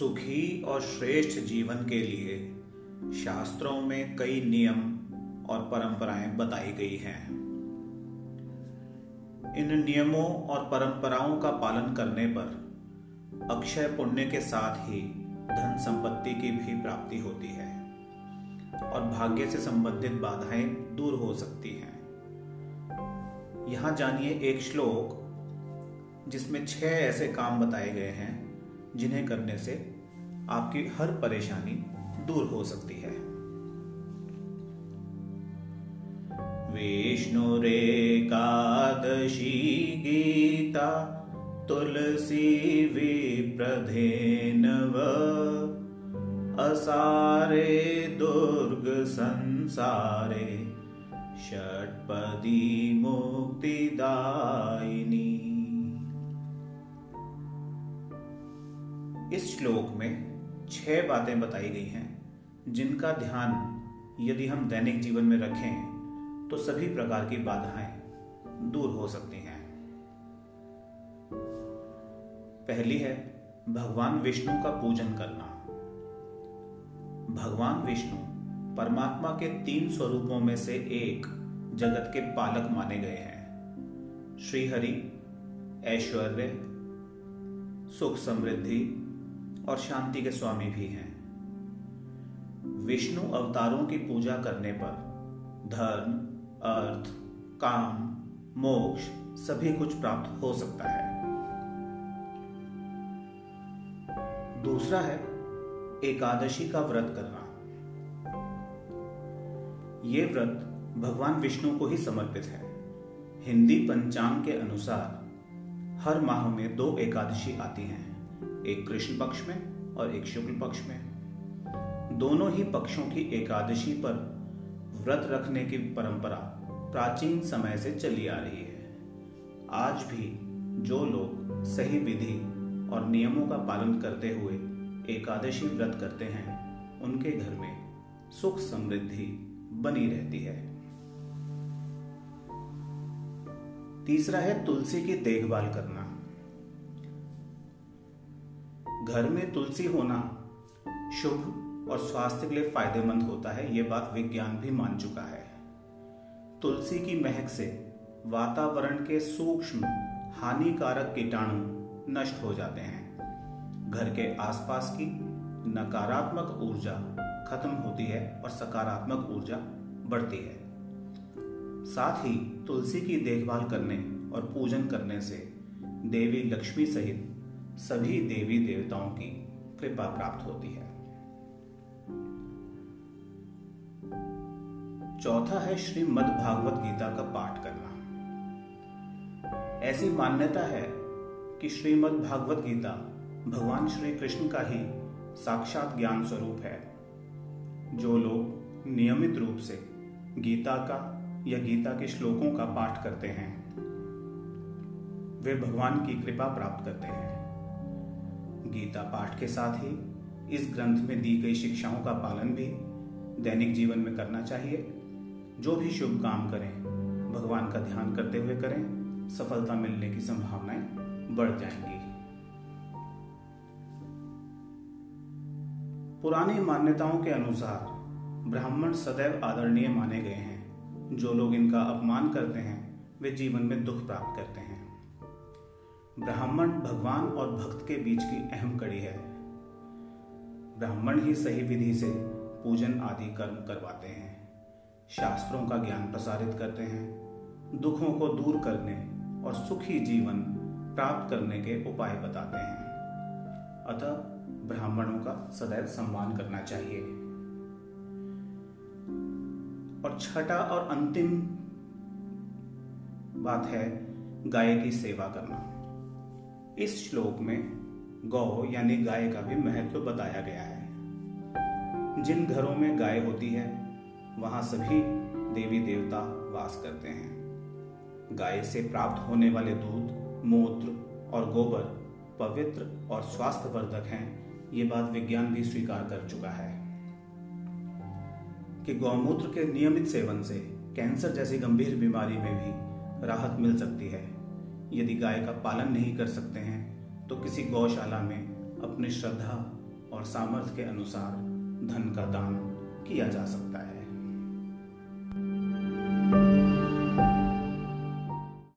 सुखी और श्रेष्ठ जीवन के लिए शास्त्रों में कई नियम और परंपराएँ बताई गई हैं। इन नियमों और परंपराओं का पालन करने पर अक्षय पुण्य के साथ ही धन संपत्ति की भी प्राप्ति होती है और भाग्य से संबंधित बाधाएँ दूर हो सकती हैं। यहाँ जानिए एक श्लोक जिसमें छह ऐसे काम बताए गए हैं। जिन्हें करने से आपकी हर परेशानी दूर हो सकती है। विष्णु विष्णुरेकादशी गीता तुलसी विप्रधेनव, असारे दुर्ग संसारे, षटपदी मुक्तिदायिनी। इस श्लोक में छह बातें बताई गई हैं, जिनका ध्यान यदि हम दैनिक जीवन में रखें तो सभी प्रकार की बाधाएँ दूर हो सकती हैं। पहली है, भगवान विष्णु का पूजन करना। भगवान विष्णु परमात्मा के तीन स्वरूपों में से एक जगत के पालक माने गए हैं। श्रीहरि, ऐश्वर्य, सुख समृद्धि और शांति के स्वामी भी हैं। विष्णु अवतारों की पूजा करने पर धर्म, अर्थ, काम, मोक्ष, सभी कुछ प्राप्त हो सकता है। दूसरा है, एकादशी का व्रत करना। ये व्रत भगवान विष्णु को ही समर्पित है। हिंदी पंचांग के अनुसार हर माह में दो एकादशी आती हैं। एक कृष्ण पक्ष में और एक शुक्ल पक्ष में। दोनों ही पक्षों की एकादशी पर व्रत रखने की परंपरा प्राचीन समय से चली आ रही है। आज भी जो लोग सही विधि और नियमों का पालन करते हुए एकादशी व्रत करते हैं, उनके घर में सुख समृद्धि बनी रहती है। तीसरा है तुलसी की देखभाल करना। घर में तुलसी होना शुभ और स्वास्थ्य के लिए फ़ायदेमंद होता है यह बात विज्ञान भी मान चुका है। तुलसी की महक से वातावरण के सूक्ष्म, हानिकारक कीटाणु नष्ट हो जाते हैं। घर के आसपास की नकारात्मक ऊर्जा खत्म होती है और सकारात्मक ऊर्जा बढ़ती है। साथ ही तुलसी की देखभाल करने और पूजन करने से देवी लक्ष्मी सहित सभी देवी देवताओं की कृपा प्राप्त होती है। चौथा है श्रीमद भागवत गीता का पाठ करना। ऐसी मान्यता है कि श्रीमद भागवत गीता भगवान श्री कृष्ण का ही साक्षात ज्ञान स्वरूप है, जो लोग नियमित रूप से गीता का या गीता के श्लोकों का पाठ करते हैं। वे भगवान की कृपा प्राप्त करते हैं। गीता पाठ के साथ ही इस ग्रंथ में दी गई शिक्षाओं का पालन भी दैनिक जीवन में करना चाहिए। जो भी शुभ काम करें, भगवान का ध्यान करते हुए करें, सफलता मिलने की संभावनाएँ बढ़ जाएँगी। पुरानी मान्यताओं के अनुसार ब्राह्मण सदैव आदरणीय माने गए हैं। जो लोग इनका अपमान करते हैं, वे जीवन में दुख प्राप्त करते हैं। ब्राह्मण भगवान और भक्त के बीच की अहम कड़ी है। ब्राह्मण ही सही विधि से पूजन आदि कर्म करवाते हैं। शास्त्रों का ज्ञान प्रसारित करते हैं। दुखों को दूर करने और सुखी जीवन प्राप्त करने के उपाय बताते हैं। अतः ब्राह्मणों का सदैव सम्मान करना चाहिए। और छठा और अंतिम बात है, गाय की सेवा करना। इस श्लोक में गौ यानी गाय का भी महत्व बताया गया है। जिन घरों में गाय होती है, वहाँ सभी देवी देवता वास करते हैं। गाय से प्राप्त होने वाले दूध, मूत्र और गोबर पवित्र और स्वास्थ्यवर्धक हैं, ये बात विज्ञान भी स्वीकार कर चुका है। कि गौमूत्र के नियमित सेवन से कैंसर जैसी गंभीर बीमारी में भी राहत मिल सकती है यदि गाय का पालन नहीं कर सकते हैं तो किसी गौशाला में अपनी श्रद्धा और सामर्थ्य के अनुसार धन का दान किया जा सकता है।